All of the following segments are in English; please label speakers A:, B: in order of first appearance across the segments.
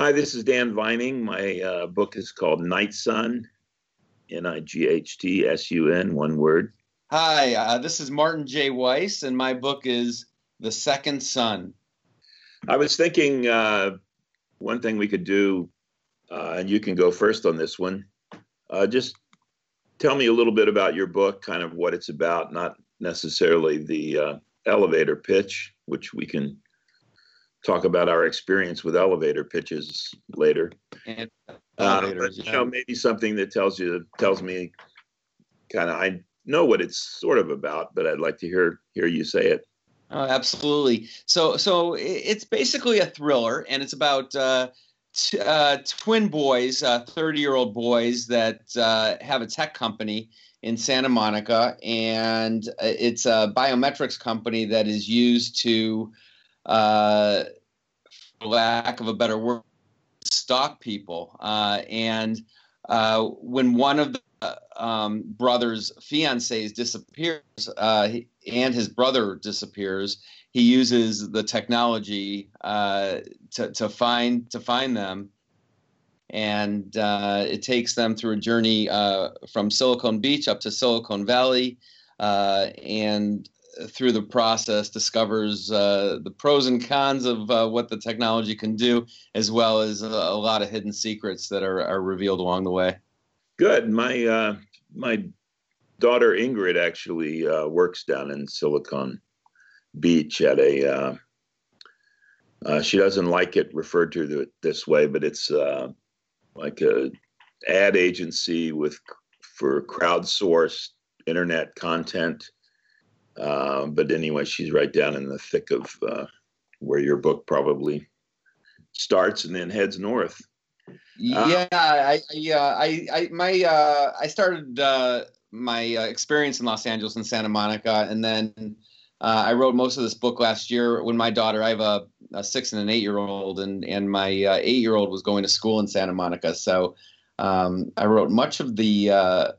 A: Hi, this is Dan Vining. My uh, book is called Night Sun, N I G H T S U N, one word.
B: Hi, uh, this is Martin J. Weiss, and my book is The Second Son.
A: I was thinking uh, one thing we could do, uh, and you can go first on this one. Uh, just tell me a little bit about your book, kind of what it's about, not necessarily the uh, elevator pitch, which we can talk about our experience with elevator pitches later.
B: And
A: Uh,
B: elevators,
A: but, you know, maybe something that tells you tells me kind of I know what it's sort of about, but I'd like to hear hear you say it.
B: Oh, absolutely. So, so it's basically a thriller, and it's about uh, t- uh, twin boys, uh, thirty-year-old boys that uh, have a tech company in Santa Monica, and uh, it's a biometrics company that is used to, uh, for lack of a better word, stalk people. Uh, and uh, when one of the um, brother's fiancées disappears, uh, and his brother disappears, he uses the technology uh, to, to find to find them, and uh, it takes them through a journey uh, from Silicon Beach up to Silicon Valley, uh, and through the process discovers uh, the pros and cons of uh, what the technology can do, as well as a, a lot of hidden secrets that are, are revealed along the way.
A: Good. My uh, my daughter Ingrid actually uh, works down in Silicon Beach at a. Uh, uh, she doesn't like it referred to th- this way, but it's like a ad agency with for crowdsourced internet content. Uh, but anyway, she's right down in the thick of uh, where your book probably starts and then heads north.
B: Yeah, I, I, uh, I, I, my, uh, I started uh, my uh, experience in Los Angeles and Santa Monica, and then uh, I wrote most of this book last year when my daughter. I have a, a six and an eight-year-old, and and my uh, eight-year-old was going to school in Santa Monica, so um, I wrote much of the uh,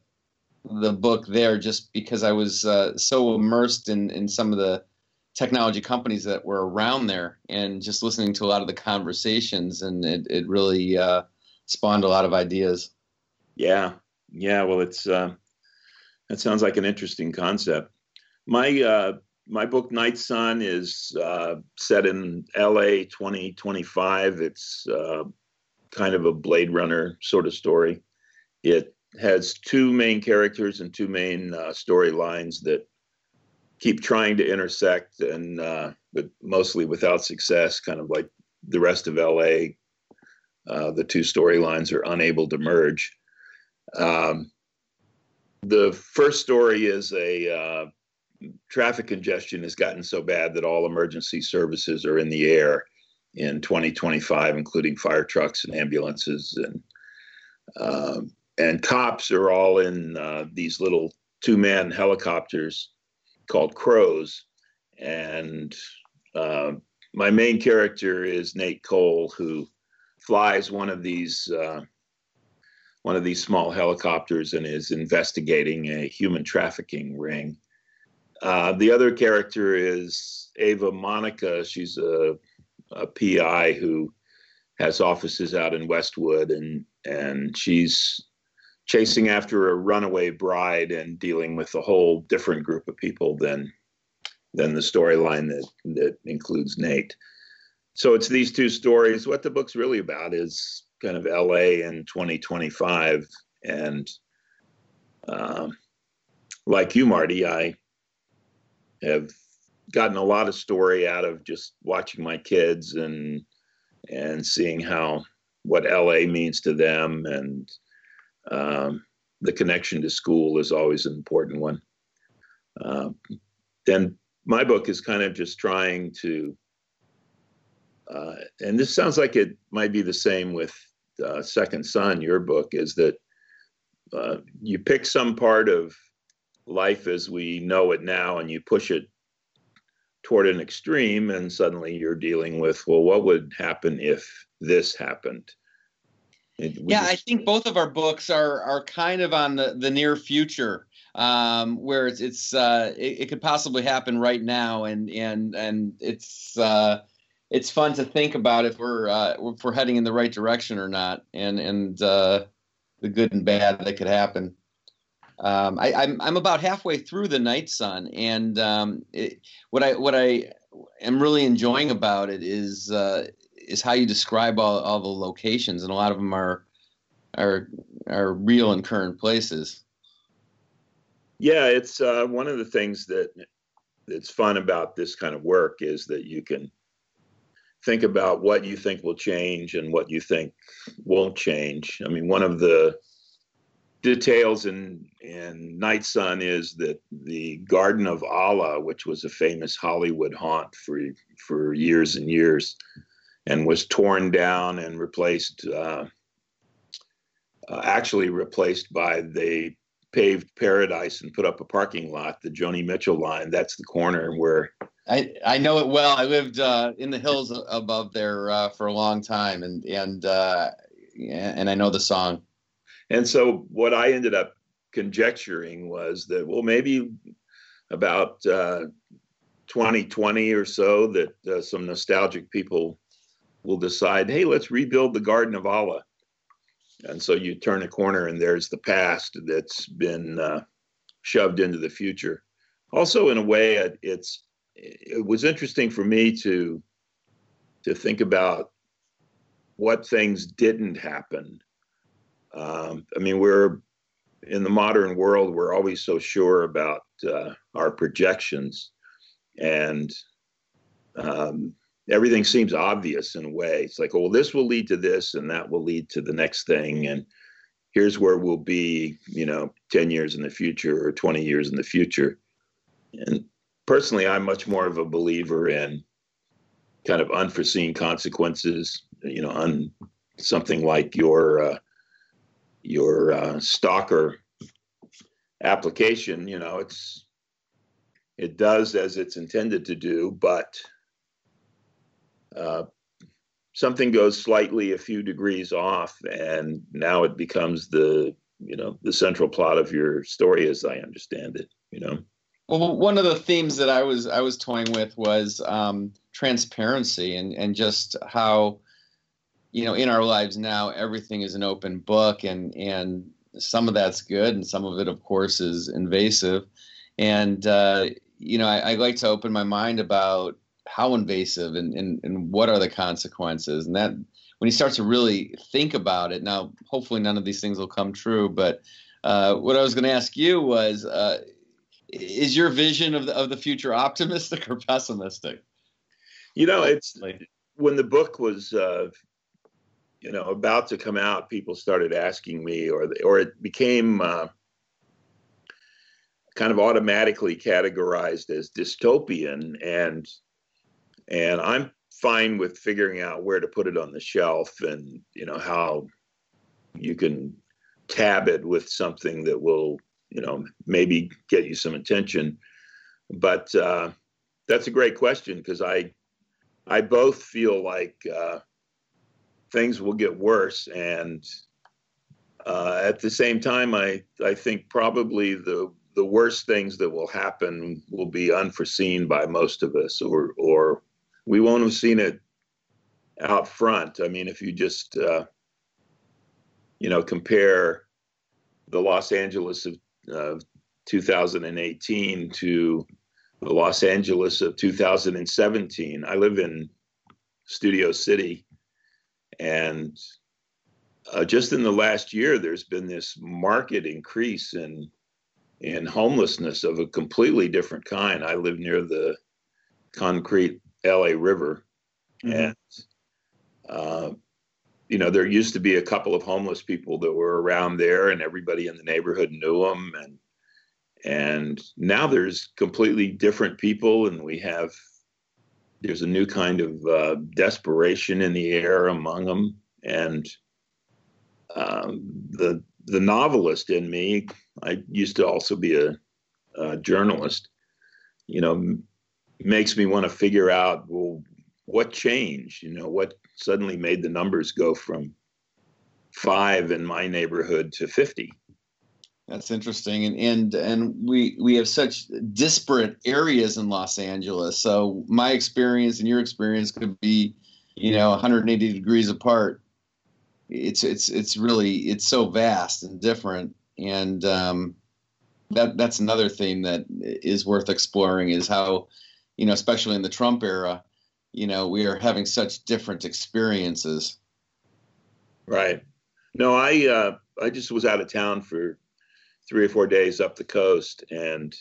B: the book there just because I was uh, so immersed in in some of the technology companies that were around there, and just listening to a lot of the conversations, and it it really uh, spawned a lot of ideas.
A: Yeah, yeah. Well, it's uh, that sounds like an interesting concept. My uh, my book Night Sun is uh, set in L.A. 2025. It's uh, kind of a Blade Runner sort of story. It has two main characters and two main uh, storylines that keep trying to intersect, and uh, but mostly without success. Kind of like the rest of L.A. Uh, the two storylines are unable to merge. Um, the first story is a uh, traffic congestion has gotten so bad that all emergency services are in the air in 2025, including fire trucks and ambulances, and um, and cops are all in uh, these little two-man helicopters called crows, and uh, my main character is Nate Cole, who flies one of these uh, one of these small helicopters and is investigating a human trafficking ring. Uh, the other character is Ava Monica. She's a, a PI who has offices out in Westwood, and and she's chasing after a runaway bride and dealing with a whole different group of people than than the storyline that that includes Nate. So it's these two stories. What the book's really about is kind of LA in 2025, and um, like you, Marty, I have gotten a lot of story out of just watching my kids and and seeing how what LA means to them, and um, the connection to school is always an important one. Uh, then my book is kind of just trying to uh, and this sounds like it might be the same with uh, Second Son, your book, is that uh, you pick some part of life as we know it now and you push it toward an extreme, and suddenly you're dealing with, well, what would happen if this happened? It-
B: Yeah, I think both of our books are are kind of on the, the near future, um, where it's it's uh, it, it could possibly happen right now, and and and it's uh, it's fun to think about if we're uh, if we're heading in the right direction or not, and and uh, the good and bad that could happen. Um, I, am I'm, I'm about halfway through the Night Sun, and um, it, what I what I am really enjoying about it is uh, is how you describe all, all the locations, and a lot of them are are are real and current places.
A: Yeah, it's uh, one of the things that that's fun about this kind of work is that you can think about what you think will change and what you think won't change. I mean, one of the details in in Night Sun is that the Garden of Allah, which was a famous Hollywood haunt for for years and years, and was torn down and replaced, uh, uh, actually replaced by the paved paradise and put up a parking lot, the Joni Mitchell line. That's the corner where
B: I, I know it well. I lived uh, in the hills above there uh, for a long time, and and uh, and I know the song.
A: And so what I ended up conjecturing was that well maybe about 2020 uh, or so that uh, some nostalgic people will decide, hey, let's rebuild the Garden of Allah and so you turn a corner and there's the past that's been uh, shoved into the future. Also, in a way, it, it's it was interesting for me to to think about what things didn't happen. Um, I mean, we're in the modern world, we're always so sure about uh, our projections, and um, everything seems obvious in a way. It's like, oh, well, this will lead to this, and that will lead to the next thing, and here's where we'll be, you know, 10 years in the future or 20 years in the future. And personally, I'm much more of a believer in kind of unforeseen consequences, you know, on something like your uh, your uh, stalker application. You know, it's it does as it's intended to do, but uh, something goes slightly a few degrees off, and now it becomes the you know the central plot of your story, as I understand it. You know.
B: Well, one of the themes that I was I was toying with was um, transparency and and just how you know in our lives now everything is an open book and and some of that's good and some of it of course is invasive and uh, you know I, I, like to open my mind about how invasive and, and, and what are the consequences? And that when he starts to really think about it now hopefully none of these things will come true but uh, what i was going to ask you was uh, is your vision of the, of the future optimistic or pessimistic?
A: You know it's when the book was uh, you know about to come out people started asking me or or it became uh, kind of automatically categorized as dystopian and and I'm fine with figuring out where to put it on the shelf and you know how you can tab it with something that will you know maybe get you some attention. But uh, that's a great question because i i both feel like uh, things will get worse and uh, at the same time i i think probably the the worst things that will happen will be unforeseen by most of us or or we won't have seen it out front. I mean, if you just, uh, you know, compare the Los Angeles of uh, 2018 to the Los Angeles of 2017. I live in Studio City, and uh, just in the last year, there's been this market increase in in homelessness of a completely different kind. I live near the concrete LA River. Mm-hmm. And, uh, you know, there used to be a couple of homeless people that were around there, and everybody in the neighborhood knew them. And and now there's completely different people, and we have there's a new kind of uh, desperation in the air among them. And um, the the novelist in me, I used to also be a, a journalist. You know, makes me want to figure out well what changed you know what suddenly made the numbers go from five in my neighborhood to 50
B: That's interesting, and and and we we have such disparate areas in Los Angeles. So my experience and your experience could be, you know, 180 degrees apart. It's it's it's really it's so vast and different, and um, that that's another thing that is worth exploring is how, you know, especially in the Trump era, you know, we are having such different experiences.
A: Right. No, I uh, I just was out of town for three or four days up the coast. And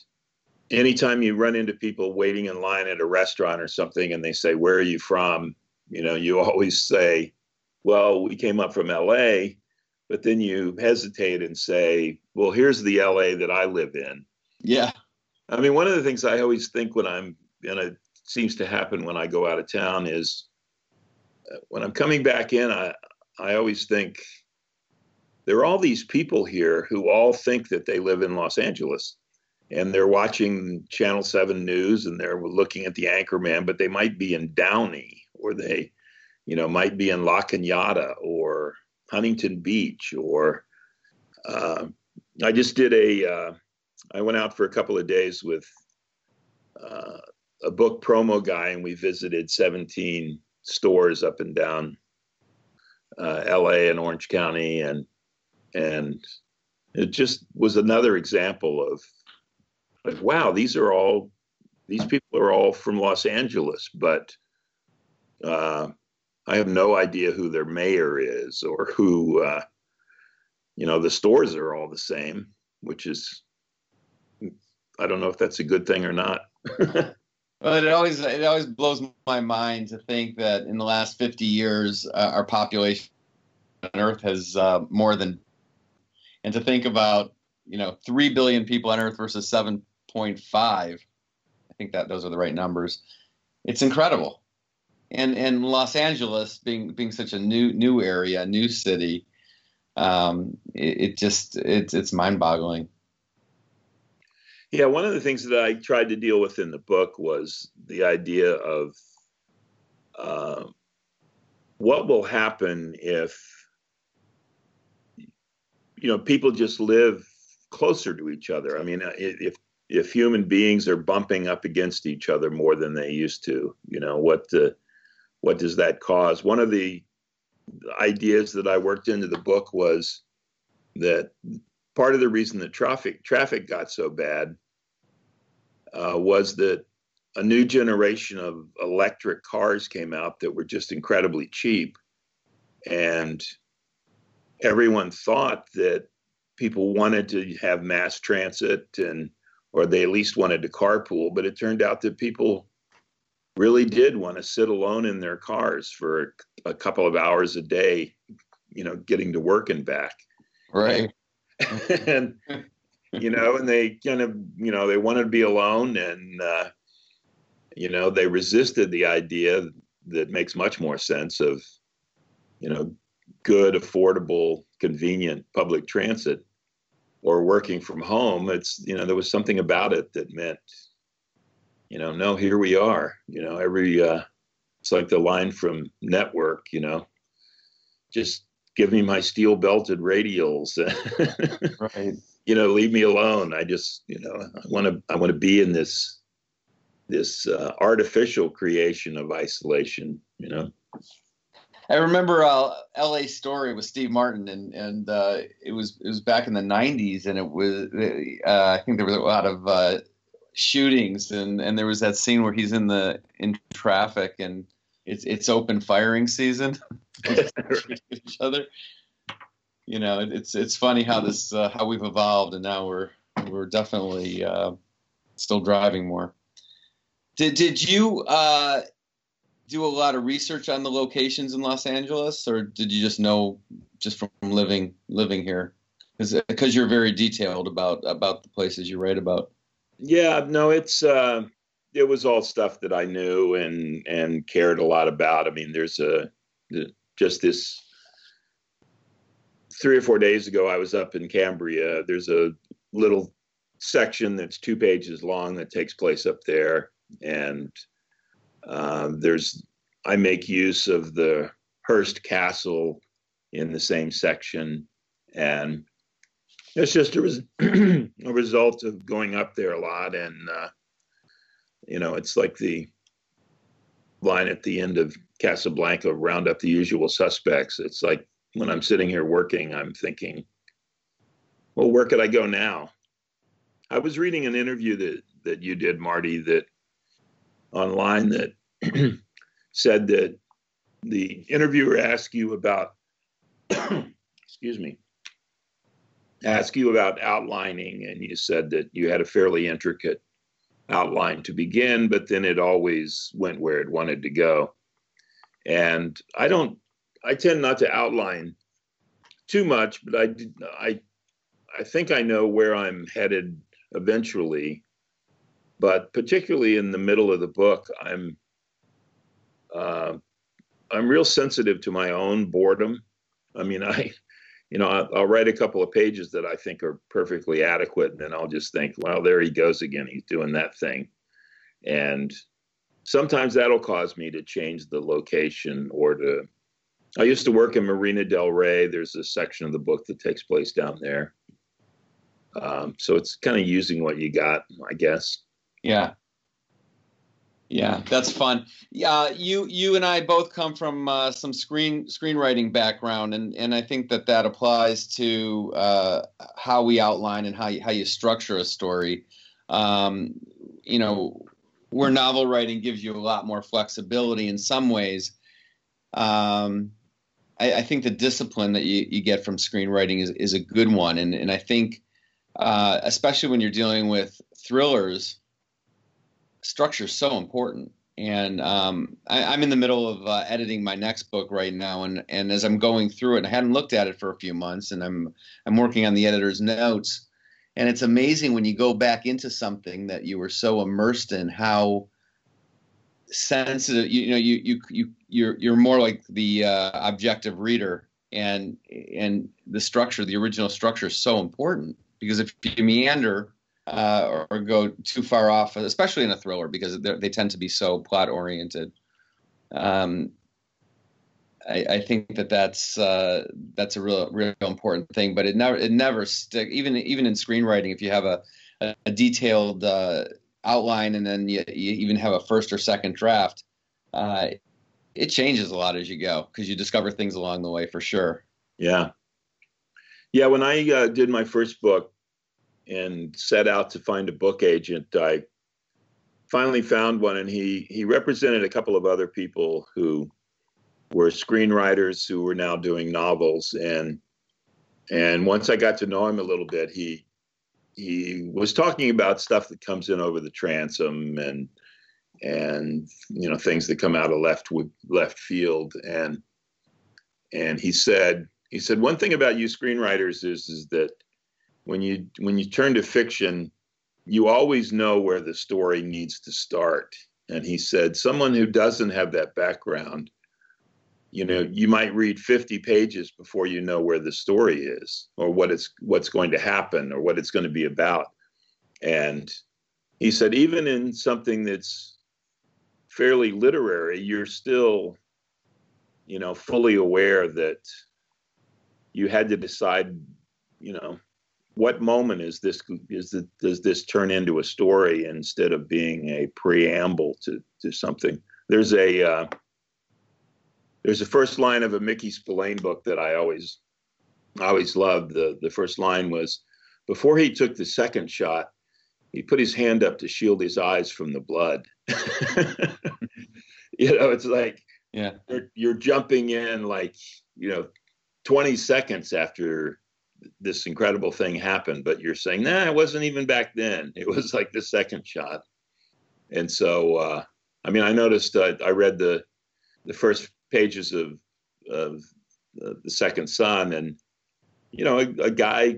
A: anytime you run into people waiting in line at a restaurant or something and they say, Where are you from? You know, you always say, Well, we came up from LA. But then you hesitate and say, Well, here's the LA that I live in.
B: Yeah.
A: I mean, one of the things I always think when I'm, and it seems to happen when I go out of town is uh, when I'm coming back in, I, I always think, there are all these people here who all think that they live in Los Angeles and they're watching Channel 7 News and they're looking at the Anchorman, but they might be in Downey or they, you know, might be in La Cañada or Huntington Beach or uh, I just did a. Uh, I went out for a couple of days with uh, a book promo guy and we visited 17 stores up and down uh, LA and Orange County and and it just was another example of like wow these are all these people are all from los angeles but uh, i have no idea who their mayor is or who uh, you know the stores are all the same which is i don't know if that's a good thing or not
B: well it always it always blows my mind to think that in the last 50 years uh, our population on earth has uh, more than and to think about you know three billion people on Earth versus seven point five, I think that those are the right numbers. It's incredible, and and Los Angeles being being such a new new area, new city, um, it, it just it's it's mind boggling.
A: Yeah, one of the things that I tried to deal with in the book was the idea of uh, what will happen if you know, people just live closer to each other. I mean, uh, if if human beings are bumping up against each other more than they used to, you know, what uh, what does that cause? One of the ideas that I worked into the book was that part of the reason that traffic traffic got so bad uh, was that a new generation of electric cars came out that were just incredibly cheap, and everyone thought that people wanted to have mass transit and or they at least wanted to carpool but it turned out that people really did want to sit alone in their cars for a, couple of hours a day you know getting to work and back.
B: Right.
A: And you know and they kind of you know they wanted to be alone and uh, you know they resisted the idea that makes much more sense of you know good, affordable, convenient public transit or working from home, it's, you know, there was something about it that meant, you know, no, here we are. You know, every, uh, it's like the line from Network, you know, just give me my steel belted radials. right. You know, leave me alone. I just, you know, I want to, I want to be in this, this uh, artificial creation of isolation, you know?
B: I remember uh, L.A. Story with Steve Martin, and and uh, it was it was back in the '90s, and it was uh, I think there was a lot of uh, shootings, and and there was that scene where he's in the in traffic, and it's it's open firing season each other. You know, it's it's funny how this uh, how we've evolved, and now we're we're definitely uh, still driving more. Did did you uh, do a lot of research on the locations in Los Angeles, or did you just know just from living living here? Because you're very detailed about about the places you write about.
A: Yeah, no, it's uh, it was all stuff that I knew and and cared a lot about. I mean, there's a just this three or four days ago, I was up in Cambria. There's a little section that's two pages long that takes place up there, and um, there's I make use of the Hearst Castle in the same section, and it's just a, res- a result of going up there a lot, and uh, you know, it's like the line at the end of Casablanca, round up the usual suspects. It's like when I'm sitting here working, I'm thinking, well, where could I go now? I was reading an interview that that you did, Marty, that online that said that the interviewer asked you about, excuse me, asked you about outlining, and you said that you had a fairly intricate outline to begin, but then it always went where it wanted to go. And I don't, I tend not to outline too much, but I, I, I think I know where I'm headed eventually. But particularly in the middle of the book, I'm, uh, I'm real sensitive to my own boredom. I mean, I, you know, I'll, I'll, write a couple of pages that I think are perfectly adequate, and then I'll just think, well, there he goes again. He's doing that thing. And sometimes that'll cause me to change the location or to. I used to work in Marina Del Rey. There's a section of the book that takes place down there. Um, so it's kind of using what you got, I guess.
B: Yeah. Yeah, that's fun. Yeah, you you and I both come from uh, some screen screenwriting background, and and I think that that applies to uh, how we outline and how you, how you structure a story. Um, you know, where novel writing gives you a lot more flexibility in some ways. Um, I, I, think the discipline that you, you get from screenwriting is, is a good one, and and I think uh, especially when you're dealing with thrillers structure is so important. And um, I, am in the middle of uh, editing my next book right now, and and as I'm going through it, and I hadn't looked at it for a few months, and I'm I'm working on the editor's notes, and it's amazing when you go back into something that you were so immersed in how sensitive you, you know you you you you're you're more like the uh, objective reader and and the structure the original structure is so important because if you meander uh, or, or, go too far off, especially in a thriller, because they tend to be so plot oriented. Um, I, I, think that that's uh, that's a real real important thing, but it never it never stick. Even even in screenwriting, if you have a, a, a detailed uh, outline and then you, you, even have a first or second draft, uh, it changes a lot as you go because you discover things along the way for sure.
A: Yeah, yeah. When I uh, did my first book, and set out to find a book agent. I finally found one, and he he represented a couple of other people who were screenwriters who were now doing novels. And and once I got to know him a little bit, he he was talking about stuff that comes in over the transom and and you know things that come out of left left field and and he said he said one thing about you screenwriters is is that when you when you turn to fiction, you always know where the story needs to start. And he said, someone who doesn't have that background, you know, you might read 50 pages before you know where the story is or what it's what's going to happen or what it's going to be about. And he said, even in something that's fairly literary, you're still, you know, fully aware that you had to decide, you know, what moment is this is the, does this turn into a story instead of being a preamble to to something there's a uh, there's a first line of a mickey spillane book that i always always loved the the first line was before he took the second shot he put his hand up to shield his eyes from the blood you know it's like
B: yeah
A: you're, you're jumping in like you know 20 seconds after this incredible thing happened, but you're saying, nah, it wasn't even back then. It was like the second shot. And so, uh, I mean, I noticed uh, I read the the first pages of of uh, the Second Son, and you know, a, a, guy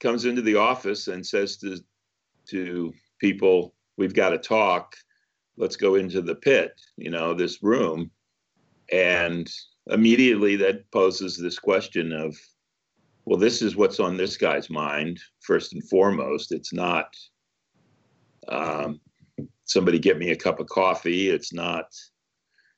A: comes into the office and says to to people, "We've got to talk. Let's go into the pit. You know, this room." And immediately that poses this question of well, this is what's on this guy's mind first and foremost. It's not um, somebody get me a cup of coffee. It's not,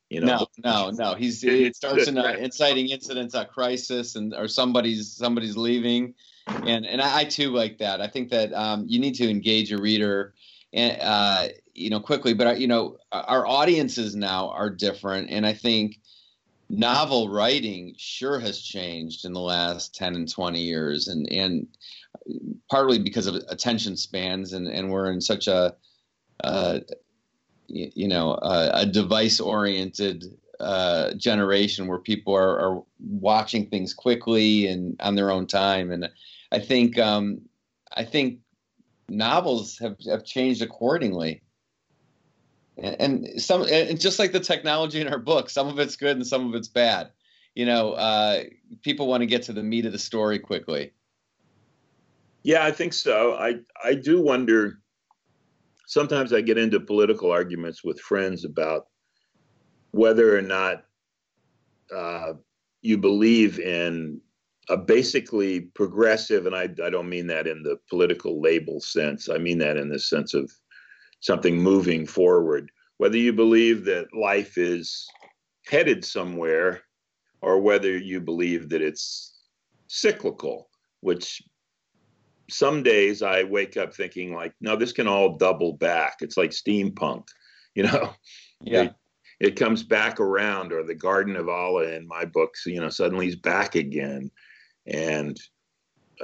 A: You know,
B: no, no, no. He's it starts in a inciting incidents, a crisis, and or somebody's somebody's leaving, and and I, I too like that. I think that um, you need to engage a reader, and uh, you know quickly. But uh, you know our audiences now are different, and I think novel writing sure has changed in the last 10 and 20 years and and partly because of attention spans and and we're in such a uh, you know a, a device oriented uh, generation where people are, are, watching things quickly and on their own time. And i think um, i think novels have, have changed accordingly. And, and some and just like the technology in our book some of it's good and some of it's bad. You know uh, people want to get to the meat of the story quickly.
A: Yeah i think so. I i do wonder sometimes I get into political arguments with friends about whether or not uh, you believe in a basically progressive, and I, I don't mean that in the political label sense. I mean that in the sense of something moving forward. Whether you believe that life is headed somewhere, or whether you believe that it's cyclical, which some days I wake up thinking like, no, this can all double back. It's like steampunk, you know.
B: Yeah.
A: It, it comes back around, or the Garden of Allah in my books, you know, suddenly he's back again, and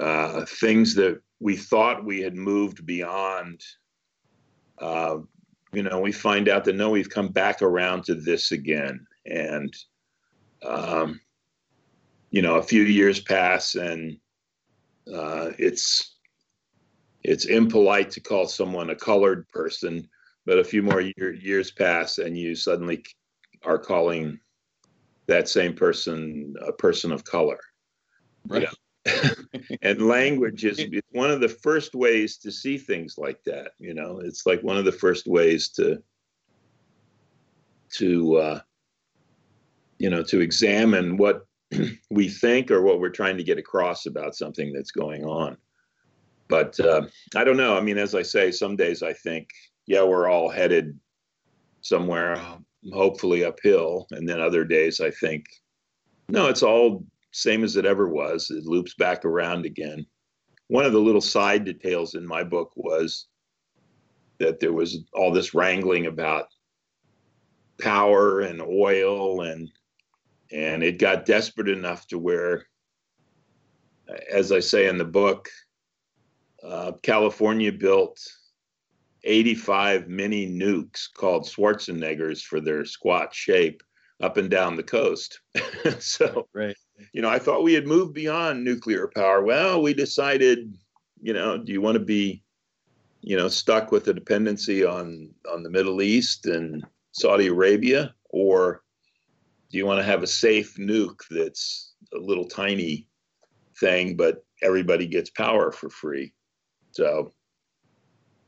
A: uh, things that we thought we had moved beyond. Uh, you know, we find out that no, we've come back around to this again, and um, you know, a few years pass and uh, it's it's impolite to call someone a colored person, but a few more year, years pass and you suddenly are calling that same person a person of color.
B: Right.
A: and language is one of the first ways to see things like that. You know, it's like one of the first ways to to uh, you know to examine what we think or what we're trying to get across about something that's going on but uh, I don't know. I mean, as I say, some days I think, yeah, we're all headed somewhere, hopefully uphill, and then other days I think, no, it's all same as it ever was. It loops back around again. One of the little side details in my book was that there was all this wrangling about power and oil and and it got desperate enough to where as i say in the book uh, California built 85 mini nukes called Schwarzeneggers for their squat shape up and down the coast. so,
B: right.
A: you know, I thought we had moved beyond nuclear power. Well, we decided, you know, do you want to be, you know, stuck with a dependency on on the Middle East and Saudi Arabia, or do you want to have a safe nuke that's a little tiny thing, but everybody gets power for free? So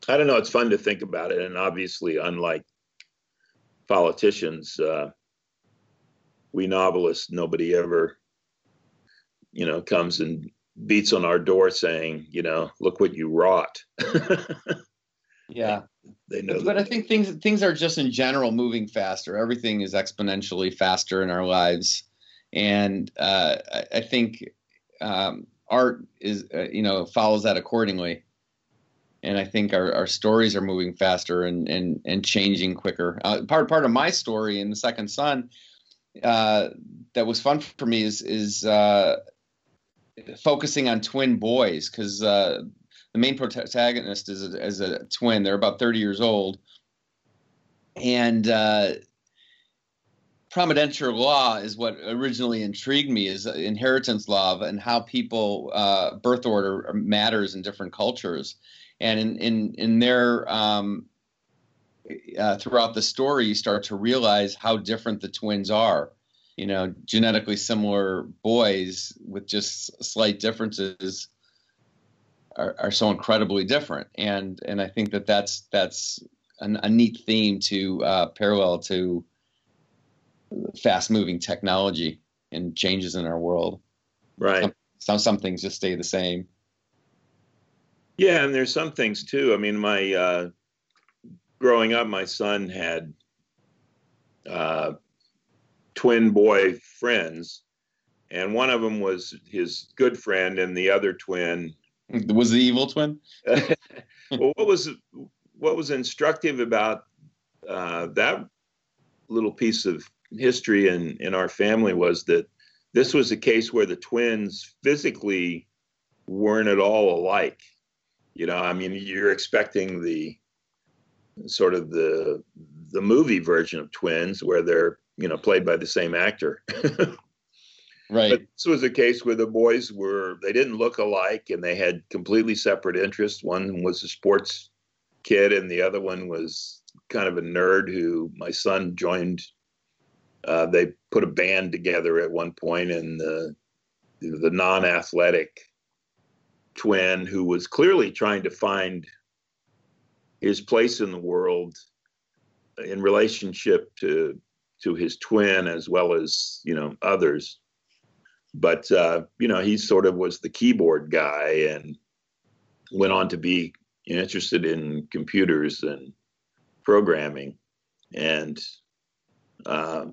A: I don't know. It's fun to think about it. And obviously, unlike politicians, uh, we novelists, nobody ever, you know, comes and beats on our door saying, you know, look what you wrought.
B: yeah.
A: They know.
B: But, but I think things things are just in general moving faster. Everything is exponentially faster in our lives, and uh, I, I, think um, art is uh, you know follows that accordingly and I think our, our stories are moving faster and and, and changing quicker. Uh, part part of my story in the Second Son uh, that was fun for me is is uh, focusing on twin boys because uh, the main protagonist is a, is a twin. They're about thirty years old, and uh, providential law is what originally intrigued me is inheritance law and how people uh, birth order matters in different cultures and in in in their um, uh, throughout the story, you start to realize how different the twins are. You know, genetically similar boys with just slight differences are, are so incredibly different, and and I think that that's that's an, a neat theme to uh, parallel to fast moving technology and changes in our world.
A: Right.
B: Some, some, some things just stay the same.
A: Yeah, and there's some things too. I mean, my uh, growing up, my son had uh, twin boy friends, and one of them was his good friend, and the other twin
B: was the evil twin.
A: well, what was what was instructive about uh, that little piece of history in in our family was that this was a case where the twins physically weren't at all alike. You know, I mean, you're expecting the sort of the the movie version of twins where they're you know played by the same actor.
B: right.
A: But this was a case where the boys were they didn't look alike and they had completely separate interests. One was a sports kid and the other one was kind of a nerd who my son joined. Uh, they put a band together at one point, and the the non-athletic twin who was clearly trying to find his place in the world in relationship to to his twin as well as you know others. But uh, you know he sort of was the keyboard guy and went on to be interested in computers and programming. And uh,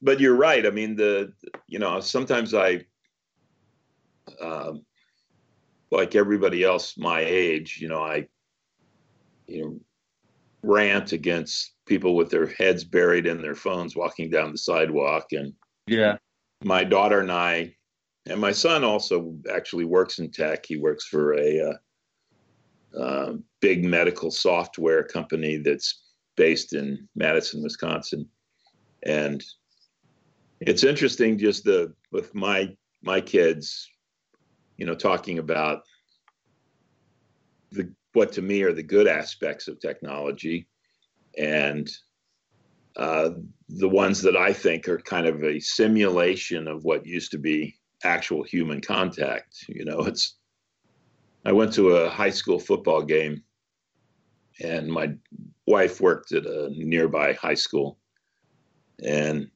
A: but you're right. I mean the you know sometimes i uh, like everybody else my age you know i you know rant against people with their heads buried in their phones walking down the sidewalk. And
B: yeah.
A: my daughter and i and my son also actually works in tech. He works for a uh, uh, big medical software company that's based in madison wisconsin. And it's interesting just the with my my kids you know talking about the what to me are the good aspects of technology and uh, the ones that I think are kind of a simulation of what used to be actual human contact. You know, it's. I went to a high school football game, and my wife worked at a nearby high school, and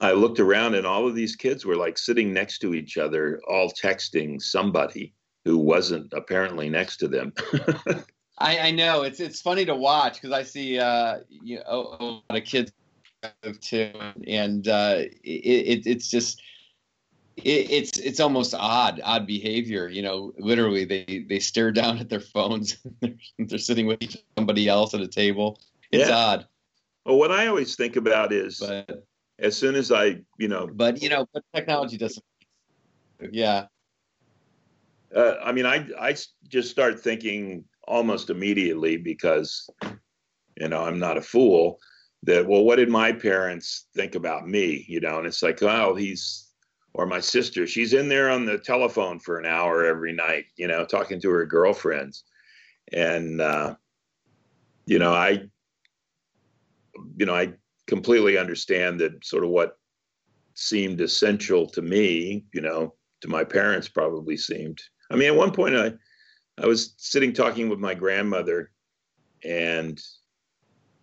A: I looked around, and all of these kids were like sitting next to each other, all texting somebody who wasn't apparently next to them.
B: I, I, know it's it's funny to watch because I see uh, you know, a lot of kids too, and uh, it, it, it's just it, it's it's almost odd odd behavior. You know, literally they they stare down at their phones. they're, they're sitting with somebody else at a table. It's yeah. odd.
A: Well, what I always think about is but, as soon as I you know,
B: but you know, but technology doesn't. Yeah,
A: uh, I mean, I I just start thinking almost immediately because, you know, I'm not a fool. That well, what did my parents think about me? You know, and it's like, oh, he's or my sister, she's in there on the telephone for an hour every night, you know, talking to her girlfriends, and uh, you know, I, you know, I completely understand that sort of what seemed essential to me, you know, to my parents probably seemed I mean, at one point, I, I was sitting talking with my grandmother, and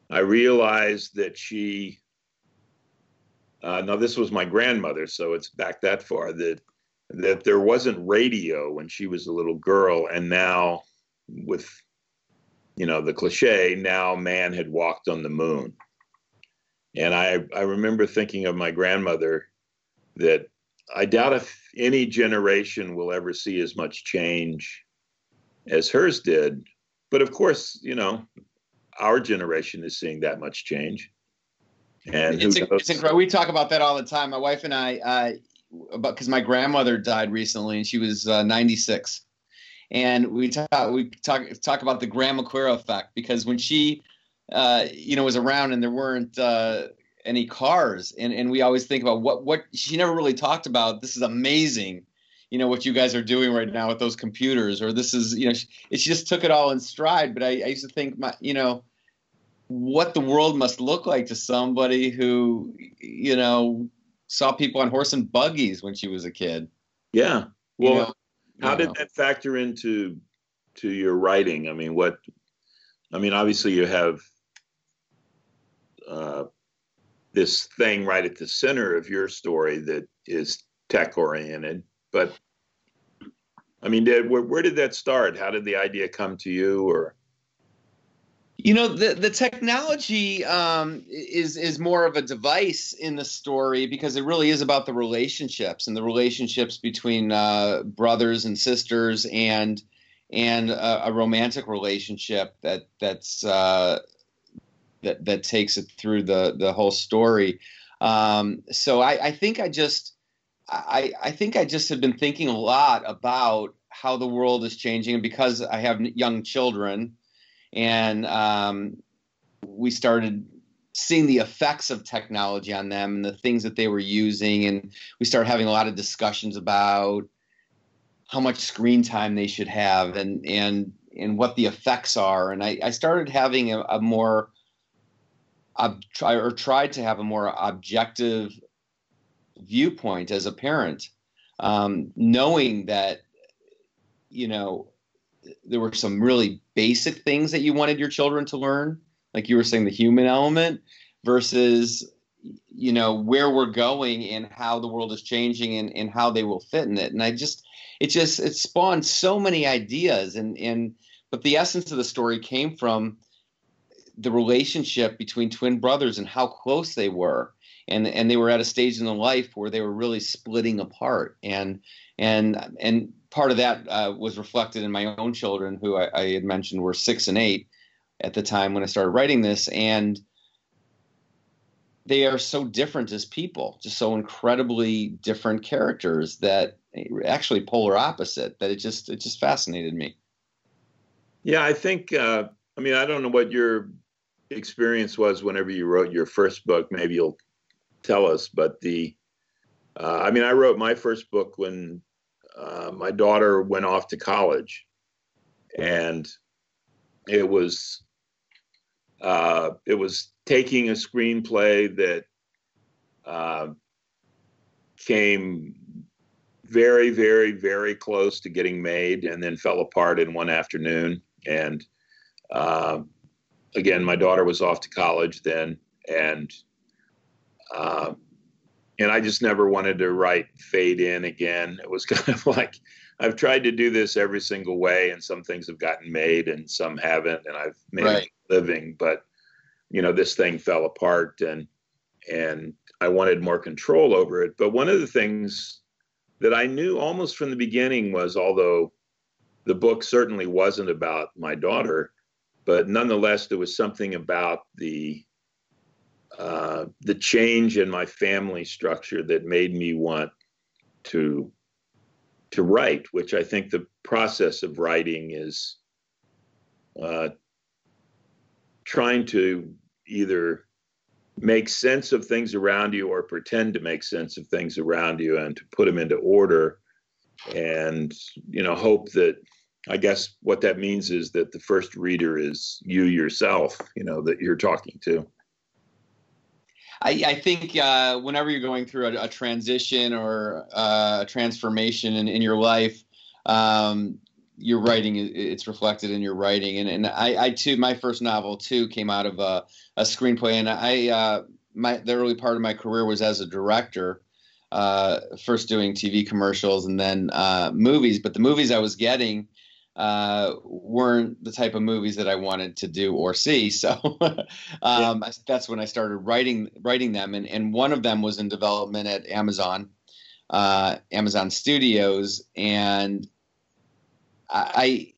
A: I realized that she. Uh, now, this was my grandmother, so it's back that far. That that there wasn't radio when she was a little girl, and now, with you know the cliche, now man had walked on the moon. And I I remember thinking of my grandmother that I doubt if any generation will ever see as much change as hers did. But of course, you know, our generation is seeing that much change. And
B: it's, a, it's incredible. We talk about that all the time. My wife and I, uh, about because my grandmother died recently, and she was uh, 96. And we talk we talk talk about the Grandma Queer effect because when she, uh, you know, was around and there weren't uh, any cars. And and we always think about what what she never really talked about this is amazing you know what you guys are doing right now with those computers or this is you know she, she just took it all in stride. But I, I used to think my you know what the world must look like to somebody who you know saw people on horse and buggies when she was a kid.
A: Yeah. Well you know, how did know. that factor into to your writing? I mean what i mean obviously you have uh, this thing right at the center of your story that is tech oriented. But I mean, did, where, where did that start? How did the idea come to you? Or
B: You know, the the technology um, is is more of a device in the story because it really is about the relationships and the relationships between uh, brothers and sisters and and a, a romantic relationship that that's uh, that that takes it through the the whole story. Um, so I, I think I just I, I think I just have been thinking a lot about how the world is changing, and because I have young children and um, we started seeing the effects of technology on them and the things that they were using and we started having a lot of discussions about how much screen time they should have and and and what the effects are and i, I started having a, a more ob- try, or tried to have a more objective viewpoint as a parent um, knowing that you know there were some really basic things that you wanted your children to learn, like you were saying, the human element, versus you know where we're going and how the world is changing and, and how they will fit in it. And I just it just it spawned so many ideas and and but the essence of the story came from the relationship between twin brothers and how close they were and and they were at a stage in their life where they were really splitting apart and and and part of that uh, was reflected in my own children, who I, I, had mentioned were six and eight at the time when I started writing this, and they are so different as people, just so incredibly different characters that actually polar opposite. That it just it just fascinated me.
A: Yeah, I think. Uh, I mean, I don't know what your experience was whenever you wrote your first book. Maybe you'll tell us, but the. Uh, I mean, I wrote my first book when uh, my daughter went off to college, and it was uh, it was taking a screenplay that uh, came very, very, very close to getting made, and then fell apart in one afternoon. And uh, again, my daughter was off to college then, and uh, and I just never wanted to write fade in again. It was kind of like I've tried to do this every single way, and some things have gotten made and some haven't, and I've made right. a living, but you know this thing fell apart, and and I wanted more control over it. But one of the things that I knew almost from the beginning was, although the book certainly wasn't about my daughter, but nonetheless there was something about the uh, the change in my family structure that made me want to to write, which I think the process of writing is uh, trying to either make sense of things around you or pretend to make sense of things around you and to put them into order and you know hope that i guess what that means is that the first reader is you yourself you know that you're talking to
B: I, I think uh, whenever you're going through a, a transition or uh, a transformation in, in your life, um, your writing it's reflected in your writing. And, and I, I too, my first novel too came out of a, a screenplay, and I uh, my the early part of my career was as a director. Uh, first doing TV commercials and then uh, movies, but the movies I was getting uh, weren't the type of movies that I wanted to do or see. So um, yeah. that's when I started writing writing them, and and one of them was in development at Amazon, uh, Amazon Studios, and I. I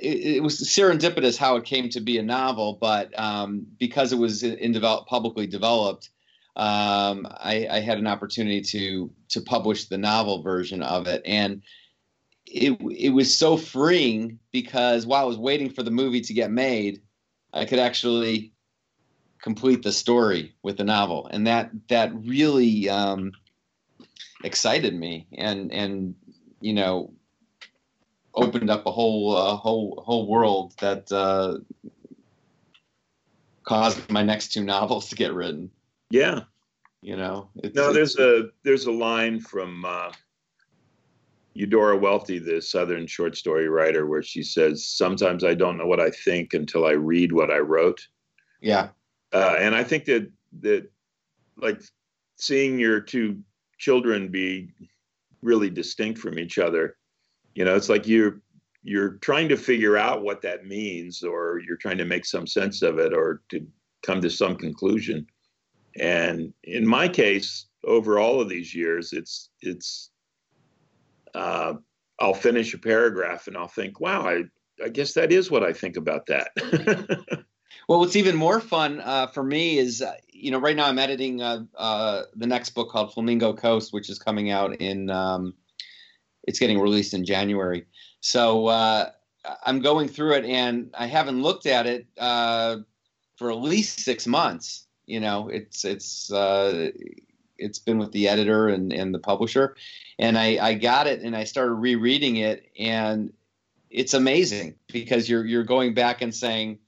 B: it, was serendipitous how it came to be a novel, but um, because it was in develop, publicly developed, um, I, I, had an opportunity to to publish the novel version of it, and it it was so freeing because while I was waiting for the movie to get made, I could actually complete the story with the novel, and that that really um, excited me, and and you know opened up a whole uh, whole whole world that uh, caused my next two novels to get written.
A: Yeah,
B: you know.
A: no, there's a there's a line from. Uh Eudora Welty, the Southern short story writer, where she says, "Sometimes I don't know what I think until I read what I wrote."
B: Yeah,
A: uh, and I think that that like seeing your two children be really distinct from each other, you know, it's like you're, you're trying to figure out what that means, or you're trying to make some sense of it, or to come to some conclusion. And in my case, over all of these years, it's it's uh, I'll finish a paragraph and I'll think, wow, I I guess that is what I think about that.
B: well, what's even more fun uh, for me is, uh, you know, right now I'm editing uh, uh, the next book called Flamingo Coast, which is coming out in, um, it's getting released in January. So uh, I'm going through it and I haven't looked at it for at least six months. You know, it's, it's, it's been with the editor and, and the publisher. And I, I got it and I started rereading it and it's amazing because you're you're going back and saying,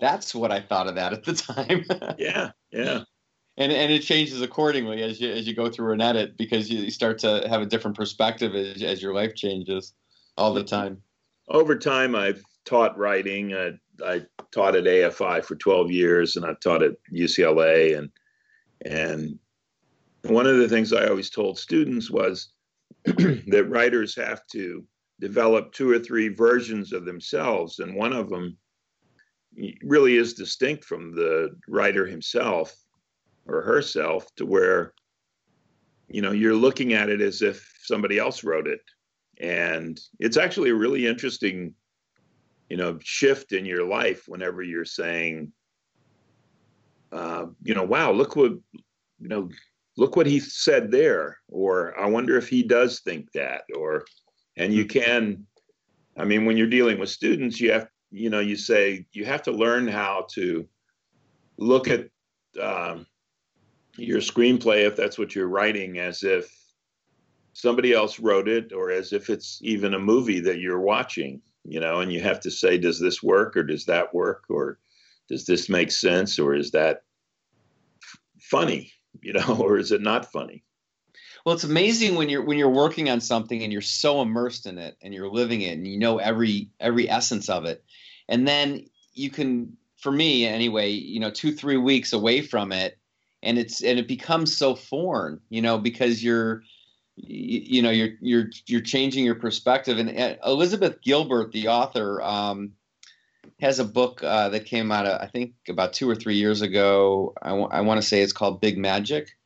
B: "That's what I thought of that at the time."
A: yeah, yeah.
B: And and it changes accordingly as you as you go through an edit because you start to have a different perspective as as your life changes all the time.
A: Over time, I've taught writing. I, I taught at AFI for 12 years, and I've taught at UCLA. And and one of the things I always told students was that writers have to develop two or three versions of themselves, and one of them really is distinct from the writer himself or herself to where you know you're looking at it as if somebody else wrote it. And it's actually a really interesting you know shift in your life whenever you're saying uh, you know wow look what you know look what he said there or i wonder if he does think that or and you can i mean when you're dealing with students you have you know you say you have to learn how to look at um, your screenplay if that's what you're writing as if somebody else wrote it or as if it's even a movie that you're watching you know and you have to say does this work or does that work or does this make sense or is that f- funny you know or is it not funny
B: well, it's amazing when you're when you're working on something and you're so immersed in it and you're living it and you know every every essence of it, and then you can, for me anyway, you know, two three weeks away from it, and it's and it becomes so foreign, you know, because you're you, know you're you're you're changing your perspective. And Elizabeth Gilbert, the author. Um, has a book uh, that came out, uh, I think, about two or three years ago. I, w- I want to say it's called Big Magic,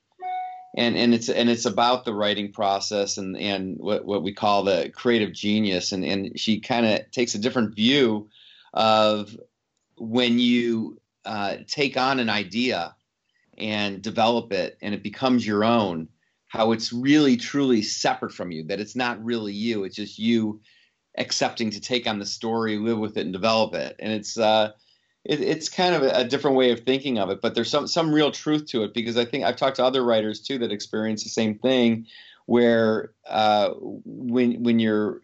B: and and it's and it's about the writing process and and what what we call the creative genius and and she kind of takes a different view of when you uh, take on an idea and develop it and it becomes your own how it's really truly separate from you that it's not really you it's just you accepting to take on the story live with it and develop it. And it's uh it, it's kind of a, different way of thinking of it, but there's some some real truth to it because I think I've talked to other writers too that experience the same thing, where uh, when when you're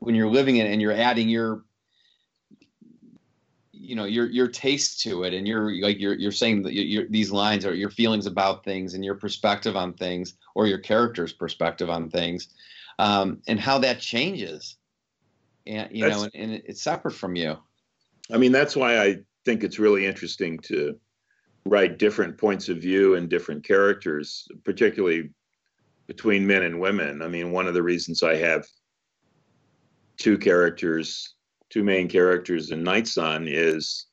B: when you're living it and you're adding your you know your your taste to it and you're like you're you're saying that you're, these lines are your feelings about things and your perspective on things or your character's perspective on things um, and how that changes and you That's, know and, and it's separate from you
A: I mean, that's why I think it's really interesting to write different points of view and different characters, particularly between men and women. I mean, one of the reasons I have two characters, two main characters in Night Son is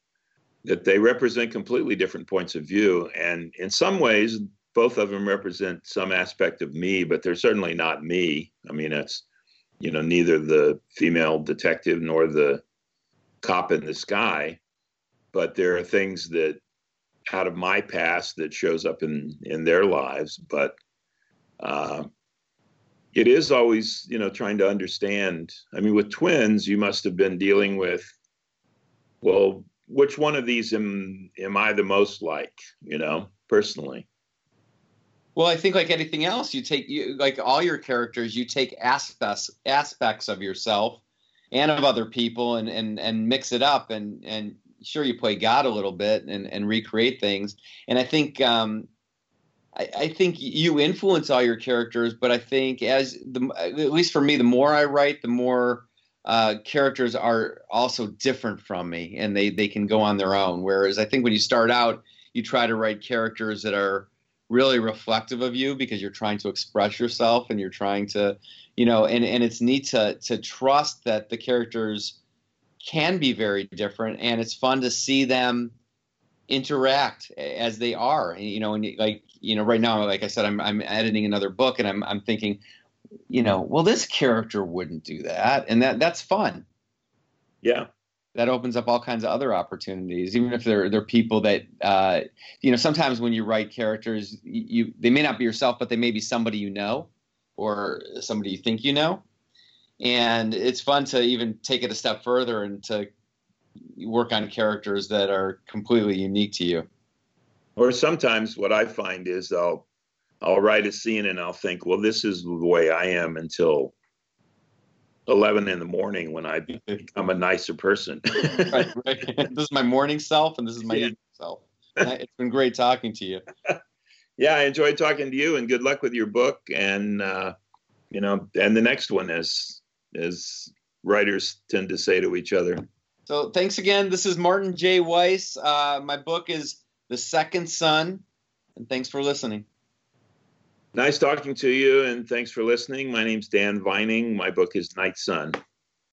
A: that they represent completely different points of view. And in some ways, both of them represent some aspect of me, but they're certainly not me. I mean, it's, you know, neither the female detective nor the cop in the sky, but there are things that out of my past that shows up in in their lives. But uh, it is always, you know, trying to understand. I mean, with twins, you must have been dealing with, well, which one of these am am I the most like? You know, personally.
B: Well, I think like anything else, you take you like all your characters, you take aspects aspects of yourself and of other people and and and mix it up and and sure you play God a little bit and and recreate things. And I think um, I, I think you influence all your characters, but I think as the at least for me, the more I write, the more uh, characters are also different from me, and they they can go on their own. Whereas I think when you start out, you try to write characters that are really reflective of you because you're trying to express yourself and you're trying to, you know, and, and it's neat to to trust that the characters can be very different and it's fun to see them interact as they are you know and like you know right now like i said i'm, I'm editing another book and I'm, I'm thinking you know well this character wouldn't do that and that that's fun.
A: Yeah
B: that opens up all kinds of other opportunities even if they're they're people that uh, you know sometimes when you write characters you they may not be yourself but they may be somebody you know or somebody you think you know and it's fun to even take it a step further and to work on characters that are completely unique to you.
A: Or sometimes what I find is I'll I'll write a scene and I'll think, well, this is the way I am until eleven in the morning when I become a nicer person.
B: right, right. This is my morning self, and this is my yeah. evening self. It's been great talking to you.
A: yeah, I enjoyed talking to you, and good luck with your book, and uh, you know, and the next one, as as writers tend to say to each other.
B: So thanks again. This is Martin J. Weiss. Uh, my book is The Second Son, and thanks for listening.
A: Nice talking to you, and thanks for listening. My name's Dan Vining. My book is Night Son.